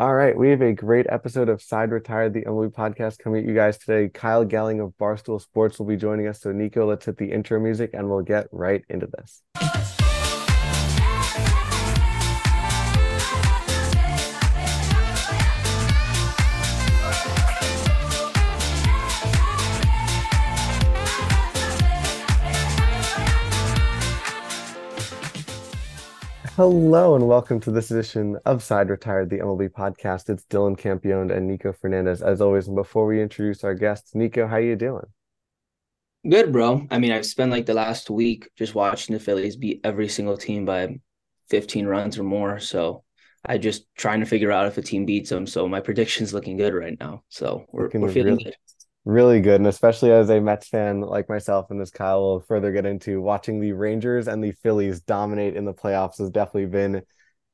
All right, we have a great episode of Side Retired, the MLB podcast coming at you guys today. Kyle Gelling of Barstool Sports will be joining us. So, Nico, let's hit the intro music and we'll get right into this. Hello and welcome to this edition of Side Retired, the MLB podcast. It's Dylan Campione and Nico Fernandez, as always. And before we introduce our guests, Nico, how you doing? Good, bro. I mean, I've spent like the last week just watching the Phillies beat every single team by 15 runs or more. So I just trying to figure out if a team beats them. So my prediction's looking good right now. So we're, we're feeling really, good. Really good. And especially as a Mets fan like myself and as Kyle will further get into, watching the Rangers and the Phillies dominate in the playoffs has definitely been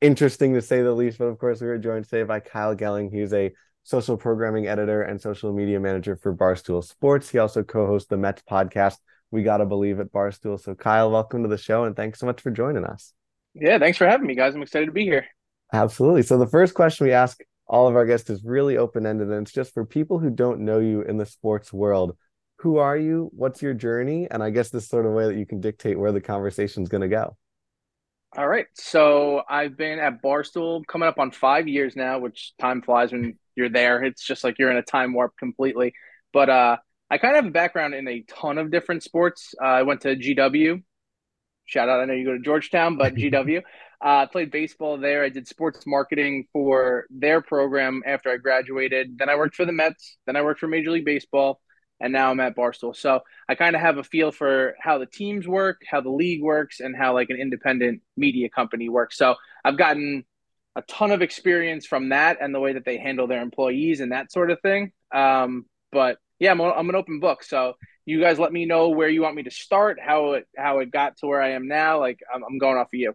interesting to say the least. But of course, we were joined today by Kyle Gelling. He's a social programming editor and social media manager for Barstool Sports. He also co-hosts the Mets podcast, We Gotta Believe at Barstool. So Kyle, welcome to the show and thanks so much for joining us. Yeah, thanks for having me, guys. I'm excited to be here. Absolutely. So the first question we ask all of our guests is really open-ended and it's just for people who don't know you in the sports world who are you? What's your journey? And i guess this sort of way that you can dictate where the conversation is going to go. All right. So i've been at barstool coming up on five years now which time flies when you're there. It's just like you're in a time warp completely. But uh i kind of have a background in a ton of different sports. Uh, i went to gw shout out i know you go to georgetown but gw uh, played baseball there. I did sports marketing for their program after I graduated. Then I worked for the Mets. Then I worked for Major League Baseball, and now I'm at Barstool. So I kind of have a feel for how the teams work, how the league works, and how like an independent media company works. So I've gotten a ton of experience from that and the way that they handle their employees and that sort of thing. Um, but yeah, I'm, I'm an open book. So you guys let me know where you want me to start, how it how it got to where I am now. Like I'm, I'm going off of you.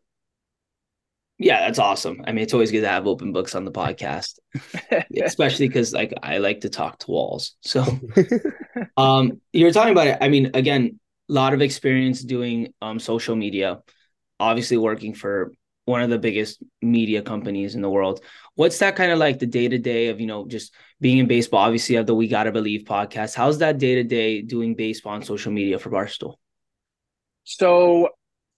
Yeah, that's awesome. I mean, it's always good to have open books on the podcast, especially because like I like to talk to walls. So, um, you're talking about it. I mean, again, a lot of experience doing um social media, obviously working for one of the biggest media companies in the world. What's that kind of like the day to day of you know just being in baseball? Obviously, you have the We Gotta Believe podcast. How's that day to day doing baseball on social media for Barstool? So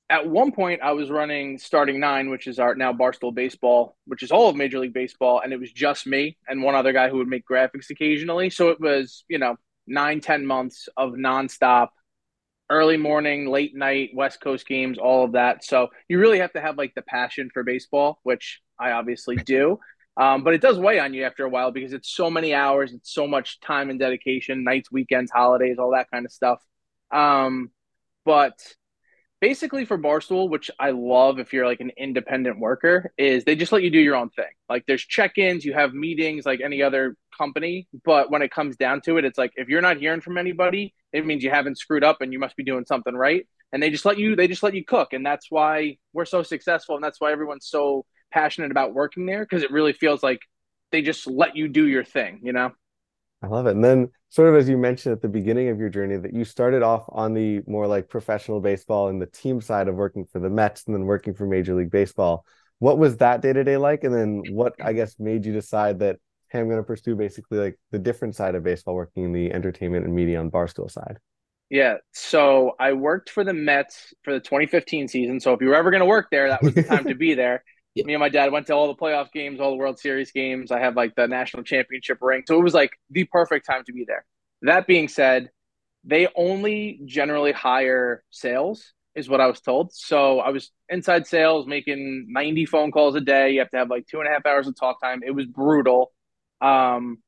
at one point I was running starting nine, which is our now Barstool Baseball, which is all of Major League Baseball, and it was just me and one other guy who would make graphics occasionally. So it was, you know, nine, ten months of nonstop, early morning, late night, West Coast games, all of that. So you really have to have like the passion for baseball, which I obviously do. Um, but it does weigh on you after a while because it's so many hours, it's so much time and dedication, nights, weekends, holidays, all that kind of stuff. Um, but basically for Barstool, which I love if you're like an independent worker, is they just let you do your own thing. Like there's check-ins, you have meetings like any other company, but when it comes down to it, it's like if you're not hearing from anybody, it means you haven't screwed up and you must be doing something right. And they just let you they just let you cook. And that's why we're so successful and that's why everyone's so passionate about working there because it really feels like they just let you do your thing, you know? I love it. And then, sort of as you mentioned at the beginning of your journey, that you started off on the more like professional baseball and the team side of working for the Mets and then working for Major League Baseball. What was that day to day like? And then, what I guess made you decide that, hey, I'm going to pursue basically like the different side of baseball, working in the entertainment and media on Barstool side? Yeah. So I worked for the Mets for the 2015 season. So if you were ever going to work there, that was the time to be there. Me and my dad went to all the playoff games, all the World Series games. I have like the national championship ring. So it was like the perfect time to be there. That being said, they only generally hire sales, is what I was told. So I was inside sales, making 90 phone calls a day. You have to have like two and a half hours of talk time. It was brutal. Um,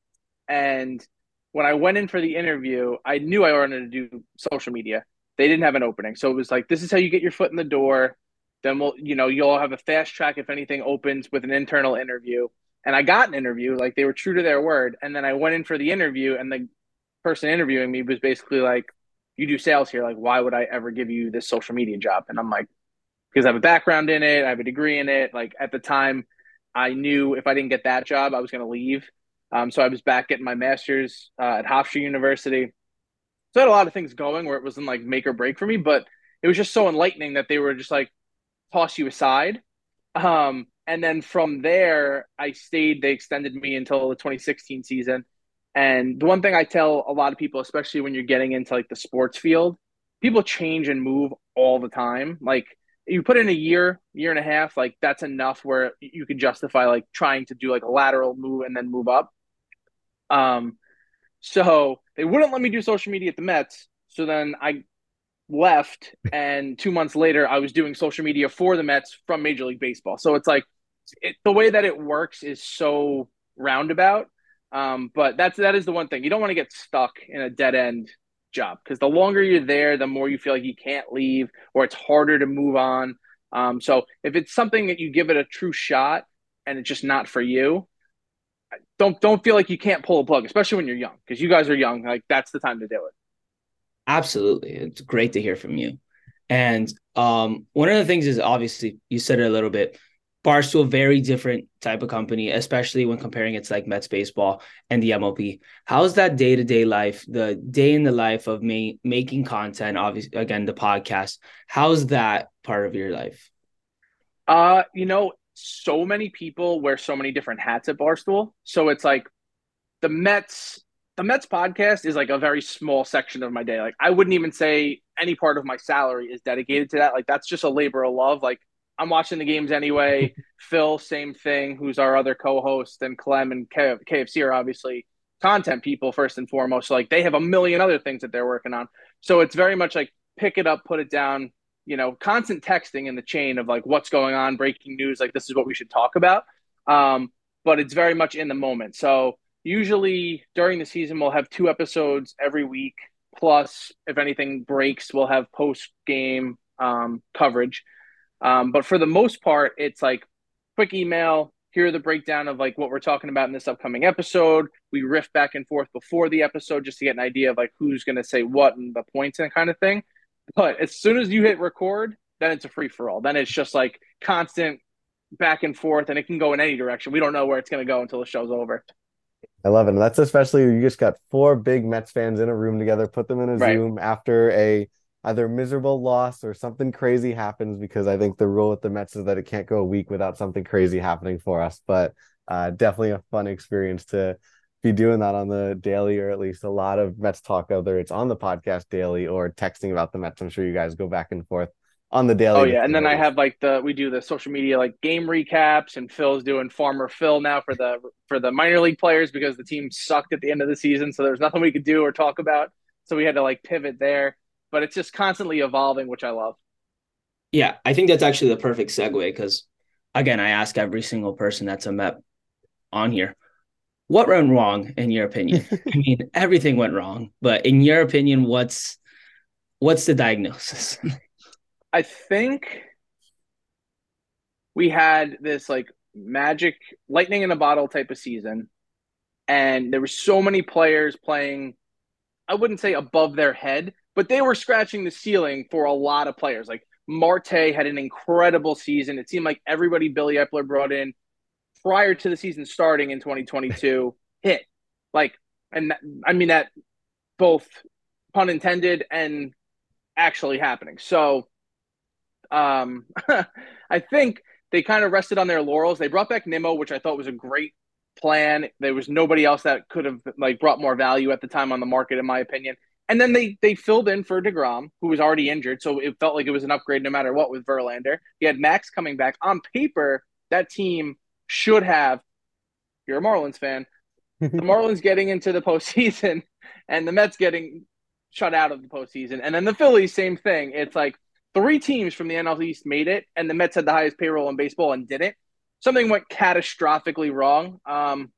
and when I went in for the interview, I knew I wanted to do social media. They didn't have an opening. So it was like, this is how you get your foot in the door then we'll, you know, you'll have a fast track if anything opens with an internal interview. And I got an interview, like they were true to their word. And then I went in for the interview, and the person interviewing me was basically like, You do sales here. Like, why would I ever give you this social media job? And I'm like, Because I have a background in it, I have a degree in it. Like, at the time, I knew if I didn't get that job, I was going to leave. Um, so I was back getting my master's uh, at Hofstra University. So I had a lot of things going where it wasn't like make or break for me, but it was just so enlightening that they were just like, toss you aside. Um, and then from there, I stayed. They extended me until the 2016 season. And the one thing I tell a lot of people, especially when you're getting into like the sports field, people change and move all the time. Like you put in a year, year and a half, like that's enough where you can justify like trying to do like a lateral move and then move up. Um, so they wouldn't let me do social media at the Mets. So then I left, and two months later, I was doing social media for the Mets from Major League Baseball. So it's like it, the way that it works is so roundabout. Um, but that's that is the one thing you don't want to get stuck in a dead end job because the longer you're there, the more you feel like you can't leave or it's harder to move on. Um, so if it's something that you give it a true shot and it's just not for you, don't don't feel like you can't pull a plug, especially when you're young because you guys are young. Like that's the time to do it. Absolutely, it's great to hear from you. And um, one of the things is obviously you said it a little bit Barstool, very different type of company, especially when comparing it to like Mets baseball and the MLB. How's that day to day life, the day in the life of me making content? Obviously, again, the podcast. How's that part of your life? Uh, you know, so many people wear so many different hats at Barstool. So it's like the Mets, the Mets podcast is like a very small section of my day. Like I wouldn't even say any part of my salary is dedicated to that. Like that's just a labor of love. Like I'm watching the games anyway. Phil, same thing, who's our other co-host, and Clem and K- KFC are obviously content people first and foremost. So like they have a million other things that they're working on. So it's very much like pick it up, put it down. You know, constant texting in the chain of like what's going on, breaking news. Like this is what we should talk about. Um, but it's very much in the moment. So usually during the season, we'll have two episodes every week. Plus, if anything breaks, we'll have post game um, coverage. Um, but for the most part, it's like quick email. Here the breakdown of like what we're talking about in this upcoming episode. We riff back and forth before the episode just to get an idea of like who's going to say what and the points and kind of thing. But as soon as you hit record, then it's a free for all. Then it's just like constant back and forth, and it can go in any direction. We don't know where it's going to go until the show's over. I love it. And that's especially you just got four big Mets fans in a room together, put them in a right. Zoom after a either miserable loss or something crazy happens because I think the rule with the Mets is that it can't go a week without something crazy happening for us. But uh, definitely a fun experience to be doing that on the daily or at least a lot of Mets talk, whether it's on the podcast daily or texting about the Mets. I'm sure you guys go back and forth on the daily. Oh yeah, and then I have like the we do the social media like game recaps, and Phil's doing Farmer Phil now for the for the minor league players because the team sucked at the end of the season, so there's nothing we could do or talk about. So we had to like pivot there but it's just constantly evolving, which I love. Yeah, I think that's actually the perfect segue because, again, I ask every single person that's a Met on here, what went wrong in your opinion? I mean, everything went wrong, but in your opinion, what's what's the diagnosis? I think we had this like magic lightning in a bottle type of season, and there were so many players playing. I wouldn't say above their head, but they were scratching the ceiling for a lot of players. Like Marte had an incredible season. It seemed like everybody Billy Eppler brought in prior to the season starting in 2022 hit. Like, and that, I mean that both pun intended and actually happening. So, um, I think they kind of rested on their laurels. They brought back Nimmo, which I thought was a great plan. There was nobody else that could have like brought more value at the time on the market, in my opinion. And then they they filled in for Degrom, who was already injured, so it felt like it was an upgrade no matter what with Verlander. You had Max coming back. On paper, that team should have. You're a Marlins fan. the Marlins getting into the postseason, and the Mets getting shut out of the postseason, and then the Phillies, same thing. It's like three teams from the NL East made it, and the Mets had the highest payroll in baseball and didn't. Something went catastrophically wrong. Um,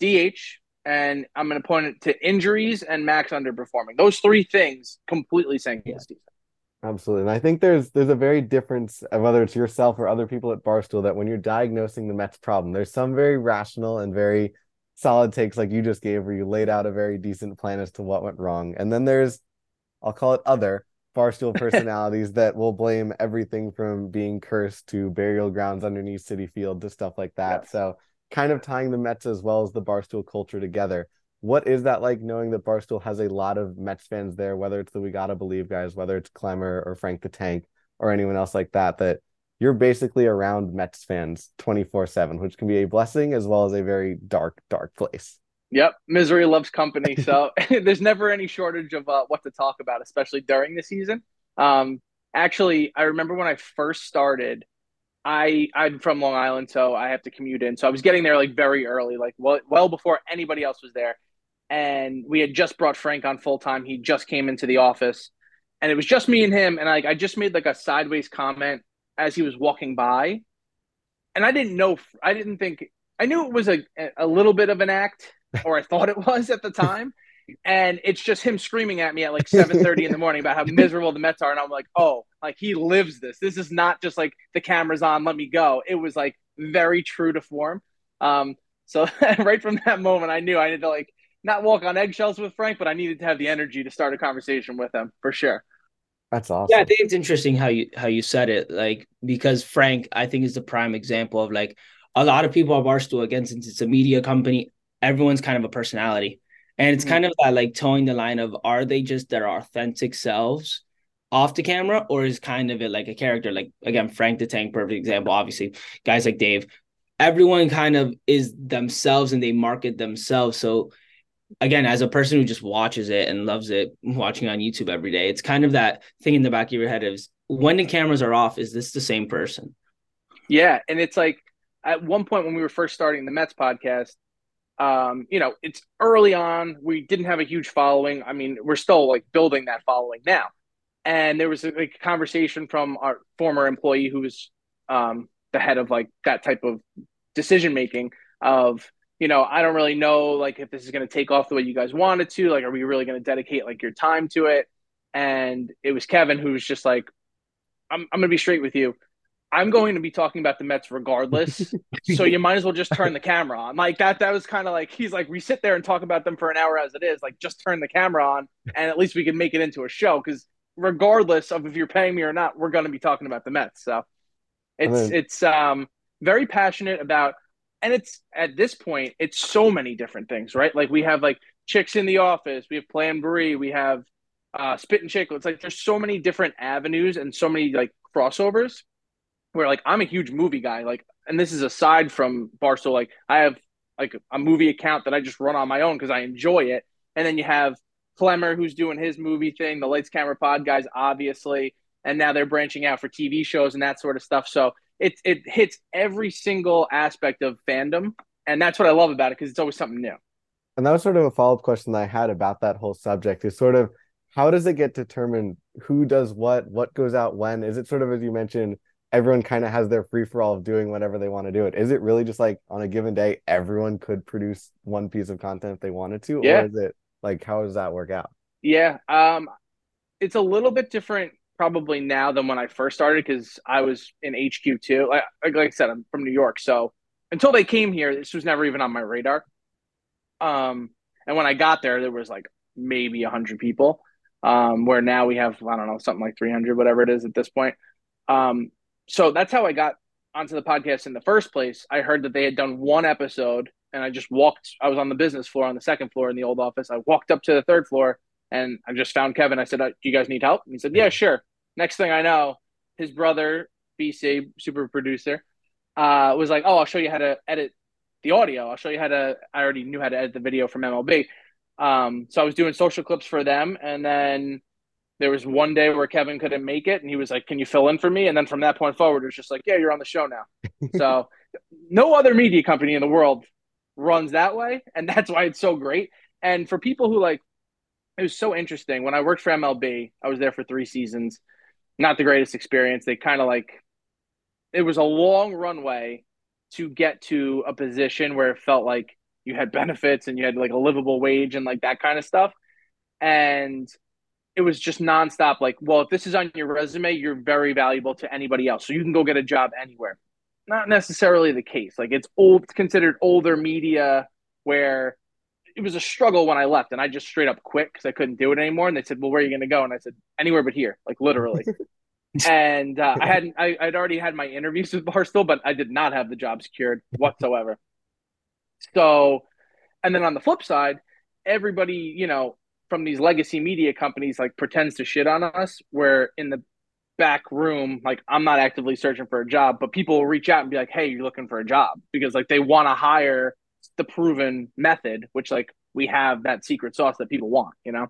DH and I'm going to point it to injuries and Max underperforming. Those three things completely sank yeah. season. Absolutely. And I think there's there's a very difference of whether it's yourself or other people at Barstool that when you're diagnosing the Mets problem, there's some very rational and very solid takes like you just gave where you laid out a very decent plan as to what went wrong. And then there's I'll call it other Barstool personalities that will blame everything from being cursed to burial grounds underneath Citi Field to stuff like that. Yeah. So kind of tying the Mets as well as the Barstool culture together. What is that like knowing that Barstool has a lot of Mets fans there, whether it's the We Gotta Believe guys, whether it's Clemmer or Frank the Tank or anyone else like that, that you're basically around Mets fans 24 7, which can be a blessing as well as a very dark, dark place. Yep, misery loves company. So there's never any shortage of uh, what to talk about, especially during the season. Um, actually, I remember when I first started, I I'm from Long Island, so I have to commute in. So I was getting there like very early, like well well before anybody else was there. And we had just brought Frank on full time. He just came into the office, and it was just me and him. And like I just made like a sideways comment as he was walking by, and I didn't know. I didn't think. I knew it was a a little bit of an act, or I thought it was at the time. and it's just him screaming at me at like 7:30 in the morning about how miserable the Mets are and I'm like, "Oh, like he lives this. This is not just like the camera's on, let me go." It was like very true to form. Um so right from that moment I knew I needed to like not walk on eggshells with Frank, but I needed to have the energy to start a conversation with him for sure. That's awesome. Yeah, I think it's interesting how you how you said it, like because Frank, I think, is the prime example of like a lot of people at Barstool, again, since it's a media company, everyone's kind of a personality. And it's mm-hmm. kind of that like towing the line of are they just their authentic selves off the camera, or is kind of it like a character? Like again, Frank the Tank, perfect example. Obviously, guys like Dave, everyone kind of is themselves and they market themselves. So again, as a person who just watches it and loves it, watching on YouTube every day, it's kind of that thing in the back of your head is when the cameras are off, is this the same person? Yeah. And it's like at one point when we were first starting the Mets podcast, um, you know, it's early on. We didn't have a huge following. I mean, we're still like building that following now. And there was a, like, conversation from our former employee who was um, the head of like that type of decision making of, you know, I don't really know like if this is going to take off the way you guys wanted to. Like, are we really going to dedicate like your time to it? And it was Kevin who was just like, I'm, I'm going to be straight with you. I'm going to be talking about the Mets regardless. so you might as well just turn the camera on. Like that that was kind of like he's like we sit there and talk about them for an hour as it is. Like just turn the camera on and at least we can make it into a show cuz regardless of if you're paying me or not, we're going to be talking about the Mets. So it's it's um very passionate about and it's at this point it's so many different things, right? Like we have like chicks in the office, we have Plan Bri, we have uh, Spit and Chick. It's like there's so many different avenues and so many like crossovers where like I'm a huge movie guy, like, and this is aside from Barstool. Like, I have like a movie account that I just run on my own because I enjoy it, and then you have Clemmer who's doing his movie thing, the Lights Camera Pod guys, obviously, and now they're branching out for TV shows and that sort of stuff. So it it hits every single aspect of fandom, and that's what I love about it because it's always something new. And that was sort of a follow up question that I had about that whole subject. Is sort of how does it get determined who does what, what goes out when? Is it sort of as you mentioned? Everyone kind of has their free for all of doing whatever they want to do it. Is it really just like on a given day, everyone could produce one piece of content if they wanted to? Yeah. Or is it like, how does that work out? Yeah. Um, it's a little bit different probably now than when I first started because I was in HQ too. Like, like I said, I'm from New York. So until they came here, this was never even on my radar. Um, and when I got there, there was like maybe 100 people. Um, where now we have, I don't know, something like 300, whatever it is at this point. Um, so that's how I got onto the podcast in the first place. I heard that they had done one episode and I just walked I was on the business floor on the second floor in the old office. I walked up to the third floor and I just found Kevin. I said, uh, "Do you guys need help?" And he said, "Yeah, sure." Next thing I know, his brother, BC, super producer, uh, was like, "Oh, I'll show you how to edit the audio. I'll show you how to I already knew how to edit the video from MLB." Um, so I was doing social clips for them and then there was one day where Kevin couldn't make it, and he was like, "Can you fill in for me?" And then from that point forward, it was just like, "Yeah, you're on the show now." so, no other media company in the world runs that way, and that's why it's so great. And for people who like, it was so interesting when I worked for MLB. I was there for three seasons. Not the greatest experience. They kind of like, it was a long runway to get to a position where it felt like you had benefits and you had like a livable wage and like that kind of stuff. And it was just nonstop. Like, well, if this is on your resume, you're very valuable to anybody else, so you can go get a job anywhere. Not necessarily the case. Like, it's old, it's considered older media where it was a struggle when I left, and I just straight up quit because I couldn't do it anymore. And they said, "Well, where are you going to go?" And I said, "Anywhere but here," like literally. and uh, I hadn't, I, I'd already had my interviews with Barstool, but I did not have the job secured whatsoever. so, and then on the flip side, everybody, you know, from these legacy media companies like pretends to shit on us where in the back room. Like I'm not actively searching for a job, but people will reach out and be like, "Hey, you're looking for a job," because like they want to hire the proven method, which like we have that secret sauce that people want. You know.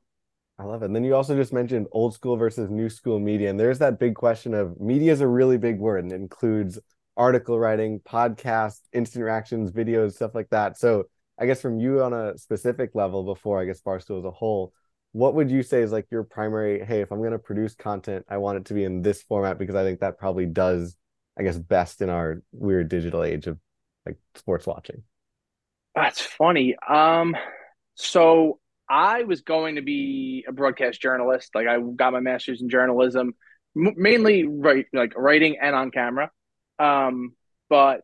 I love it. And then you also just mentioned old school versus new school media. And there's that big question of media is a really big word and includes article writing, podcast, instant reactions, videos, stuff like that. So I guess from you on a specific level before I guess Barstool as a whole, what would you say is like your primary, hey, if I'm gonna produce content, I want it to be in this format because I think that probably does, I guess, best in our weird digital age of like sports watching. That's funny. Um so I was going to be a broadcast journalist. Like I got my master's in journalism, m- mainly right like writing and on camera. Um, but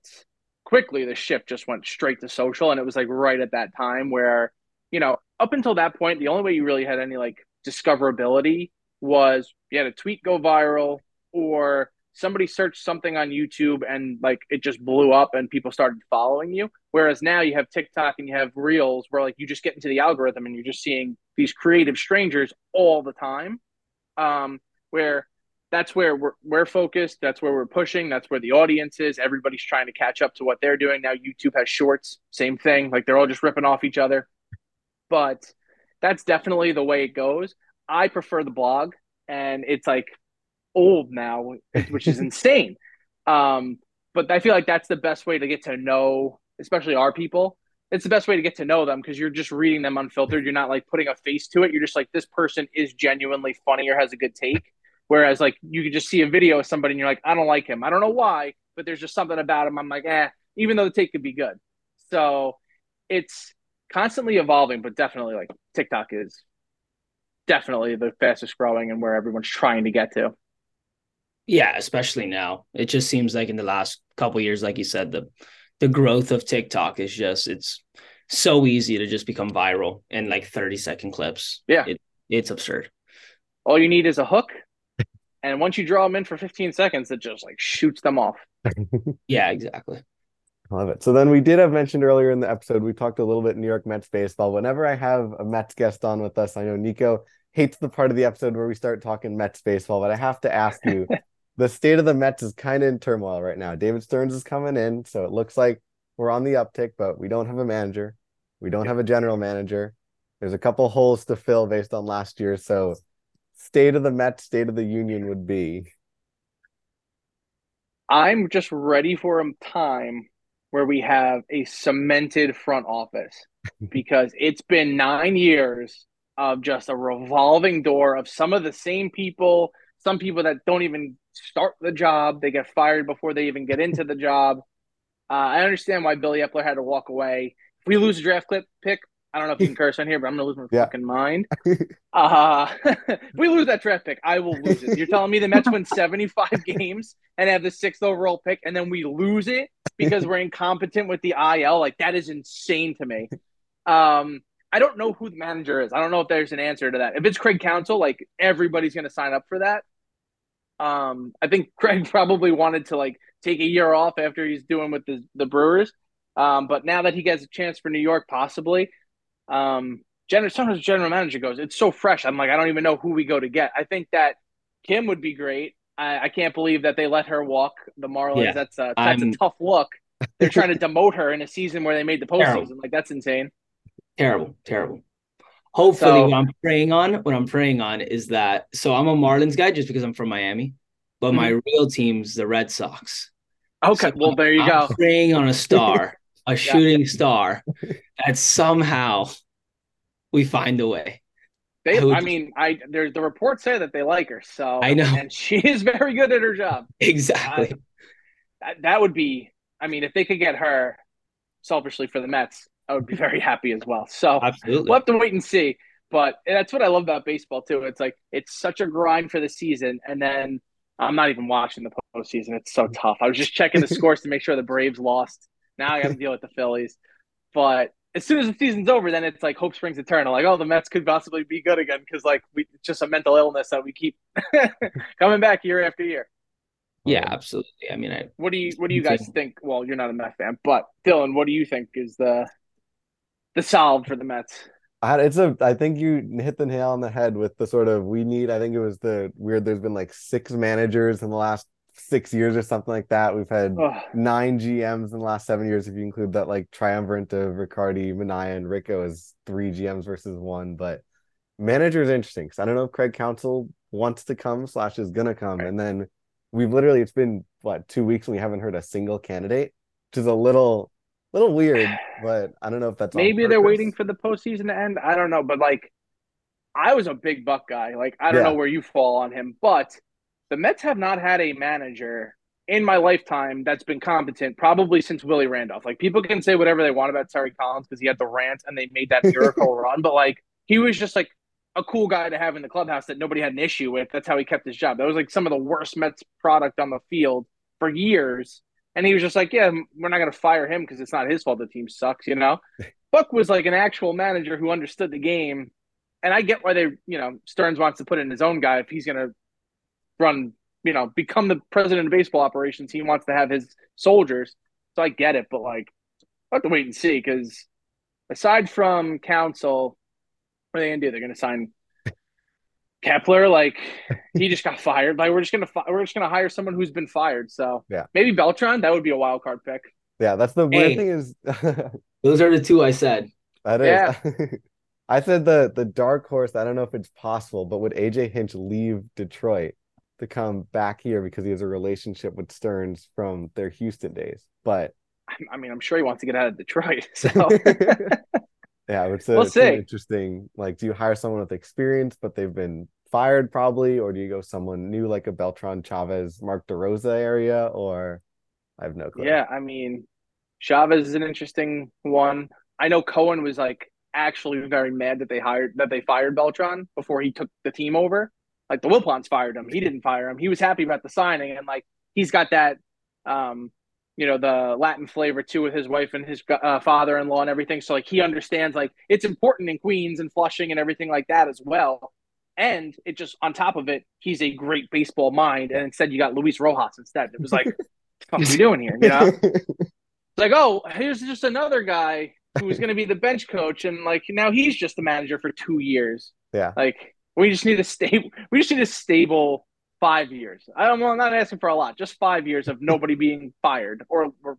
quickly the shift just went straight to social, and it was like right at that time where you know up until that point the only way you really had any like discoverability was you had a tweet go viral or somebody searched something on YouTube and like it just blew up and people started following you. Whereas now you have TikTok and you have Reels where like you just get into the algorithm and you're just seeing these creative strangers all the time. Um, where that's where we're, we're focused. That's where we're pushing. That's where the audience is. Everybody's trying to catch up to what they're doing. Now YouTube has shorts, same thing. Like they're all just ripping off each other. But that's definitely the way it goes. I prefer the blog and it's like old now, which is insane. Um, but I feel like that's the best way to get to know, especially our people. It's the best way to get to know them because you're just reading them unfiltered. You're not like putting a face to it. You're just like, this person is genuinely funny or has a good take. Whereas like you could just see a video of somebody and you're like, I don't like him. I don't know why, but there's just something about him. I'm like, eh, even though the take could be good. So it's constantly evolving, but definitely like TikTok is definitely the fastest growing and where everyone's trying to get to. Yeah, especially now. It just seems like in the last couple years, like you said, the the growth of TikTok is just it's so easy to just become viral in like 30 second clips. Yeah. It, it's absurd. All you need is a hook. And once you draw them in for 15 seconds, it just like shoots them off. yeah, exactly. Love it. So then we did have mentioned earlier in the episode, we talked a little bit New York Mets baseball. Whenever I have a Mets guest on with us, I know Nico hates the part of the episode where we start talking Mets baseball, but I have to ask you the state of the Mets is kind of in turmoil right now. David Stearns is coming in, so it looks like we're on the uptick, but we don't have a manager. We don't have a general manager. There's a couple holes to fill based on last year. So, state of the Met, state of the union would be. I'm just ready for a time where we have a cemented front office because it's been nine years of just a revolving door of some of the same people, some people that don't even start the job. They get fired before they even get into the job. Uh, I understand why Billy Eppler had to walk away. If we lose a draft clip pick, I don't know if you can curse on here, but I'm gonna lose my yeah. fucking mind. Uh, if we lose that draft pick, I will lose it. You're telling me the Mets win 75 games and have the sixth overall pick, and then we lose it because we're incompetent with the IL? Like that is insane to me. Um, I don't know who the manager is. I don't know if there's an answer to that. If it's Craig Counsell, like everybody's gonna sign up for that. Um, I think Craig probably wanted to like take a year off after he's doing with the, the Brewers. Um, but now that he gets a chance for New York, possibly, um, general, sometimes general manager goes, it's so fresh. I'm like, I don't even know who we go to get. I think that Kim would be great. I, I can't believe that they let her walk the Marlins. Yeah, that's a that's I'm... a tough look. They're trying to demote her in a season where they made the postseason. Terrible. Like that's insane. Terrible, terrible. Hopefully, so, what I'm praying on, what I'm praying on is that. So I'm a Marlins guy just because I'm from Miami, but mm-hmm. my real team's the Red Sox. Okay, so well there you I'm go. Praying on a star, a shooting star, that somehow we find a way. They, I, would, I mean, I there's the reports say that they like her, so I know, and she is very good at her job. Exactly. Uh, that, that would be. I mean, if they could get her, selfishly for the Mets, I would be very happy as well. So absolutely, we'll have to wait and see. But that's what I love about baseball too. It's like it's such a grind for the season, and then I'm not even watching the postseason. It's so mm. tough. I was just checking the scores to make sure the Braves lost. Now I have to deal with the Phillies. But as soon as the season's over, then it's like hope springs eternal. Like, oh, the Mets could possibly be good again because like we it's just a mental illness that we keep coming back year after year. Yeah, absolutely. I mean, I, what do you what do you guys think? Well, you're not a Mets fan, but Dylan, what do you think is the the solve for the Mets? I, it's a. I think you hit the nail on the head with the sort of we need. I think it was the weird. There's been like six managers in the last six years or something like that. We've had nine GMs in the last seven years, if you include that like triumvirate of Ricciardi, Minaya, and Ricco as three GMs versus one. But manager is interesting because I don't know if Craig Counsell wants to come slash is gonna come, right. and then we've literally it's been what two weeks and we haven't heard a single candidate, which is a little little weird. But I don't know if that's maybe they're waiting for the postseason to end. I don't know, but like I was a big Buck guy. Like I don't yeah. know where you fall on him, but the Mets have not had a manager in my lifetime that's been competent probably since Willie Randolph. Like people can say whatever they want about Terry Collins because he had the rant and they made that miracle run, but like he was just like a cool guy to have in the clubhouse that nobody had an issue with. That's how he kept his job. That was like some of the worst Mets product on the field for years. And he was just like, yeah, we're not going to fire him because it's not his fault the team sucks, you know? Buck was like an actual manager who understood the game. And I get why they, you know, Stearns wants to put in his own guy if he's going to run, you know, become the president of baseball operations. He wants to have his soldiers. So I get it, but like, I have to wait and see because aside from Counsell, what are they gonna do? They're gonna sign Kapler. Like he just got fired. Like we're just gonna fi- we're just gonna hire someone who's been fired. So yeah, maybe Beltran. That would be a wild card pick. Yeah, that's the weird hey, thing is those are the two I said. That is. Yeah. I said the the dark horse. I don't know if it's possible, but would AJ Hinch leave Detroit? To come back here because he has a relationship with Stearns from their Houston days. But I mean, I'm sure he wants to get out of Detroit. So yeah, it's, a, we'll it's interesting. Like, do you hire someone with experience, but they've been fired probably, or do you go someone new like a Beltran Chavez, Mark DeRosa area, or I have no clue. Yeah, I mean, Chavez is an interesting one. I know Cohen was like actually very mad that they hired that they fired Beltran before he took the team over like the Wilpons fired him. He didn't fire him. He was happy about the signing, and like he's got that, um, you know, the Latin flavor too with his wife and his uh, father-in-law and everything. So like he understands like it's important in Queens and Flushing and everything like that as well. And it just on top of it, he's a great baseball mind. And instead, you got Luis Rojas instead. It was like, what are we doing here? You know, it's like, oh, here's just another guy who's going to be the bench coach, and like now he's just the manager for two years. Yeah, like we just need a stable. We just need a stable five years. I don't. Well, I'm not asking for a lot. Just five years of nobody being fired or, or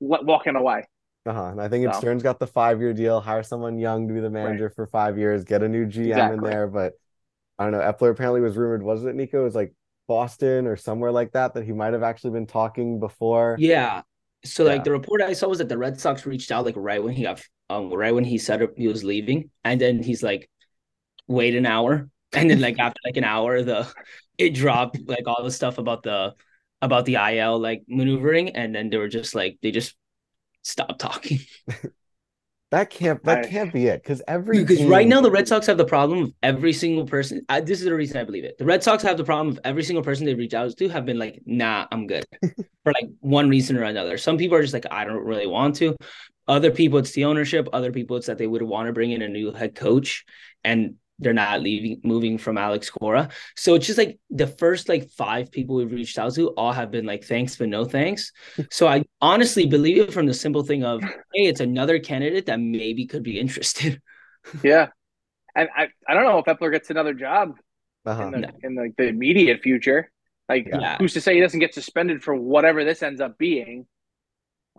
walking away. Uh-huh. And I think so. Stearns got the five year deal. Hire someone young to be the manager right. for five years. Get a new GM exactly. in there. But I don't know. Eppler apparently was rumored. wasn't it Nico? It was like Boston or somewhere like that that he might have actually been talking before. Yeah. So yeah. like the report I saw was that the Red Sox reached out like right when he got um right when he said he was leaving, and then he's like, wait an hour and then like after like an hour the it dropped like all the stuff about the about the IL like maneuvering and then they were just like they just stopped talking. that can't that I, can't be it because every because team... right now the Red Sox have the problem of every single person. I, this is the reason I believe it. The Red Sox have the problem of every single person they reach out to have been like, nah, I'm good for like one reason or another. Some people are just like, I don't really want to. Other people, it's the ownership. Other people, it's that they would want to bring in a new head coach, and they're not leaving moving from Alex Cora. So it's just like the first like five people we've reached out to all have been like thanks but no thanks. so I honestly believe it from the simple thing of hey, it's another candidate that maybe could be interested. yeah. And I, I don't know if Eppler gets another job uh-huh. in, the, no. in the, the immediate future. Like yeah. who's to say he doesn't get suspended for whatever this ends up being?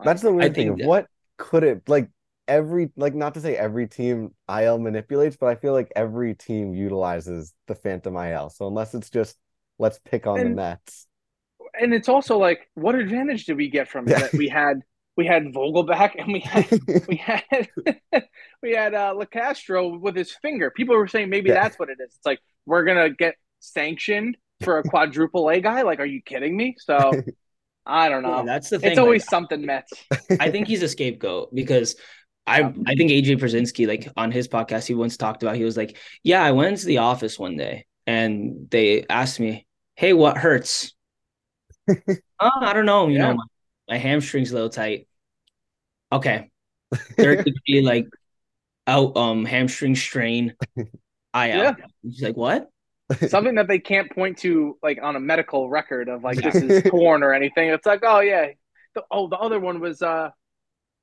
That's the weird I thing of what could it like every like not to say every team IL manipulates, but I feel like every team utilizes the Phantom IL. So unless it's just let's pick on and, the Mets. And it's also like, what advantage did we get from it? That we had we had Vogelbach and we had we had we had uh Locastro with his finger. People were saying maybe yeah. that's what it is. It's like we're gonna get sanctioned for a quadruple A guy. Like, are you kidding me? So I don't know. Yeah, that's the thing. It's always like, something Mets. I think he's a scapegoat because I I think AJ Pierzynski, like on his podcast, he once talked about he was like, Yeah, I went into the office one day and they asked me, Hey, what hurts? oh, I don't know, you yeah. know, my, my hamstring's a little tight. Okay. There could be like out um hamstring strain. I yeah. He's like, What? Something that they can't point to like on a medical record of like this is torn or anything. It's like, oh yeah. The, oh, the other one was uh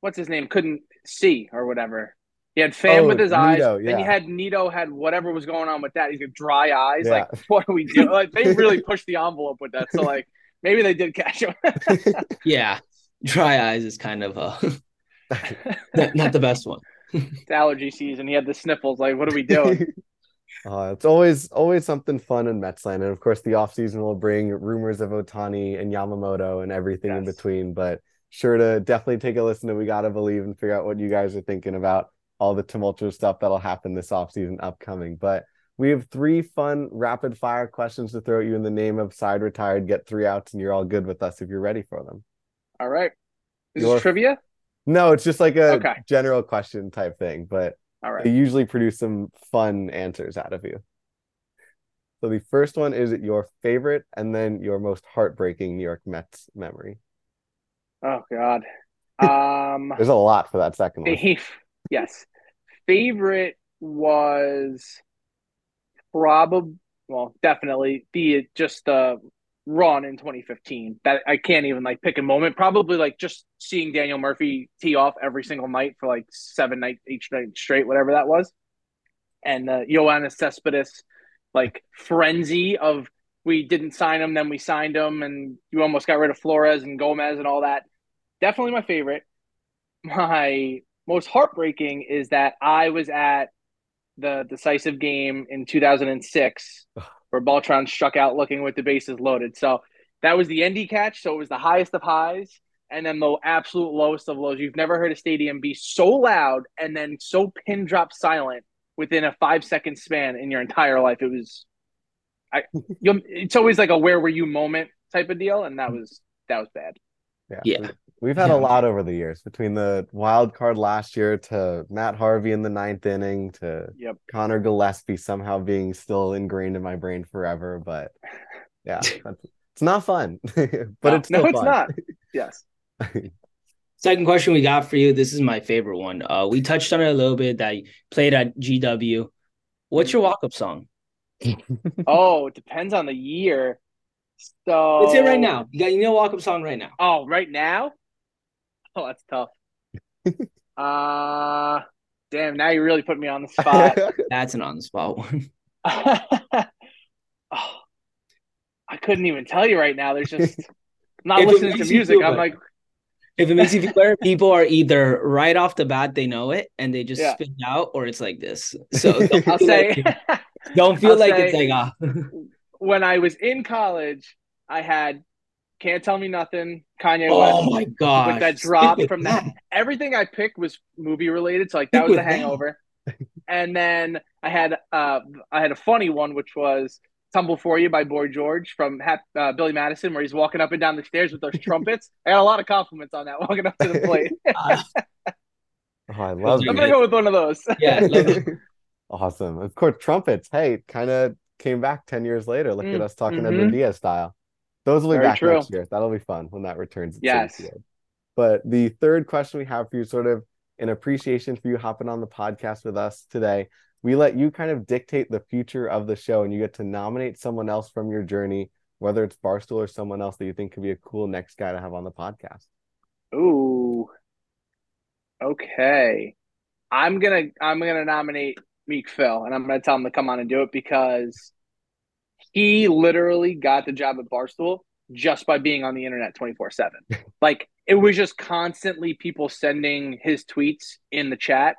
what's his name couldn't see or whatever. He had fan Oh, with his eyes. Nito, Then you had Nito had whatever was going on with that. He's got dry eyes. Yeah. Like, what do we do? Like, they really pushed the envelope with that. So, like, maybe they did catch him. Yeah, dry eyes is kind of uh, not, not the best one. it's allergy season. He had the sniffles. Like, what are we doing? Uh, it's always always something fun in Metsland, and of course the offseason will bring rumors of Ohtani and Yamamoto and everything in between. But sure to definitely take a listen to We Gotta Believe and figure out what you guys are thinking about all the tumultuous stuff that'll happen this offseason upcoming. But we have three fun rapid fire questions to throw at you in the name of side retired, get three outs, and you're all good with us if you're ready for them. All right. Is Your- this trivia? No, it's just like a Okay. general question type thing, but All they usually produce some fun answers out of you. So the first one is your favorite and then your most heartbreaking New York Mets memory. Oh, God. Um, There's a lot for that second one. Yes. Favorite was probably, well, definitely the just the run in 2015. That I can't even like pick a moment. Probably like just seeing Daniel Murphy tee off every single night for like seven night each night straight, whatever that was. And uh, Yoenis Cespedes, like frenzy of we didn't sign him, then we signed him, and you almost got rid of Flores and Gomez and all that. Definitely my favorite. My most heartbreaking is that I was at the decisive game in 2006 where Beltran struck out looking with the bases loaded. So that was the Endy catch. So it was the highest of highs and then the absolute lowest of lows. You've never heard a stadium be so loud and then so pin drop silent within a five second span in your entire life. It was, I, you it's always like a where were you moment type of deal. And that was, that was bad. Yeah. Yeah. we- We've had Yeah. a lot over the years between the wild card last year to Matt Harvey in the ninth inning to Yep. Conor Gillaspie somehow being still ingrained in my brain forever. But yeah, that's, it's not fun, but No, it's still no, it's fun. not. Yes. Second question we got for you. This is my favorite one. Uh, we touched on it a little bit that you played at GW. What's your walk up song? Oh, it depends on the year. So Let's say right now. You got you know walk up song right now. Oh, right now? Oh, that's tough. uh damn, now you really put me on the spot. That's an on the spot one. oh, I couldn't even tell you right now. There's just not If listening to music. I'm like, If it makes you feel better, people are either right off the bat they know it and they just Yeah. spit it out, or it's like this. So I'll say don't feel I'll like say- it's like ah. when I was in college, I had Can't Tell Me Nothing, Kanye oh West. my god! with that drop from that. Everything I picked was movie related, so like that Stick was with the hangover. and then I had uh I had a funny one which was Tumble For You by Boy George from Hap, uh, Billy Madison, where he's walking up and down the stairs with those trumpets. I got a lot of compliments on that walking up to the plate. Uh, Oh, I love You're I'm gonna go with one of those. yeah, love it. Awesome. Of course, trumpets. Hey, kind of came back 10 years later. Look at Mm, us talking mhm. Edwin Diaz style. Those will be Very back true. next year. That'll be fun when that returns Yes. But the third question we have for you, sort of in appreciation for you hopping on the podcast with us today, we let you kind of dictate the future of the show and you get to nominate someone else from your journey, whether it's Barstool or someone else that you think could be a cool next guy to have on the podcast. Ooh. Okay. I'm gonna I'm gonna nominate Meek Phil and I'm gonna tell him to come on and do it because he literally got the job at Barstool just by being on the internet 24 7. Like it was just constantly people sending his tweets in the chat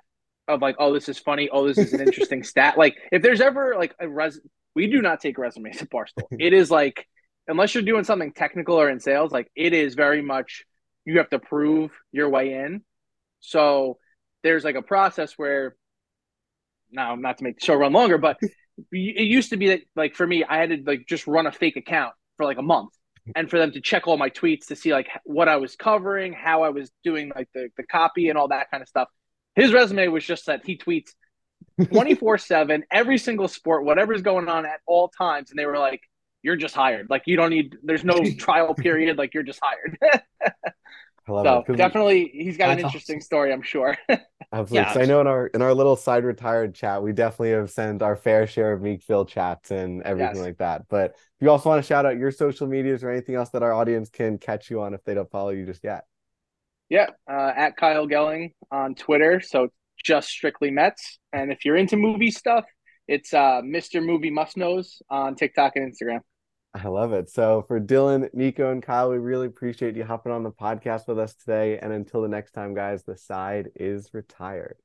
of like, oh, this is funny. Oh, this is an interesting stat. Like if there's ever like a res we do not take resumes at Barstool. It is like unless you're doing something technical or in sales, like it is very much you have to prove your way in. So there's like a process where now not to make the show run longer, but it used to be that like for me, I had to like just run a fake account for like a month and for them to check all my tweets to see like what I was covering, how I was doing like the, the copy and all that kind of stuff. His resume was just that he tweets 24 7, every single sport, whatever's going on at all times. And they were like, you're just hired. Like you don't need, there's no trial period. Like you're just hired. I love so it. 'cause definitely he's got an interesting awesome. story, I'm sure. Absolutely. Yeah. 'Cause I know in our in our little side retired chat, we definitely have sent our fair share of Meekville chats and everything Yes. like that. But if you also want to shout out your social medias or anything else that our audience can catch you on if they don't follow you just yet. Yeah, uh, at Kyle Gelling on Twitter. So just strictly Mets. And if you're into movie stuff, it's uh, Mr. Movie Must Knows on TikTok and Instagram. I love it. So for Dylan, Nico, and Kyle, we really appreciate you hopping on the podcast with us today. And until the next time, guys, the side is retired.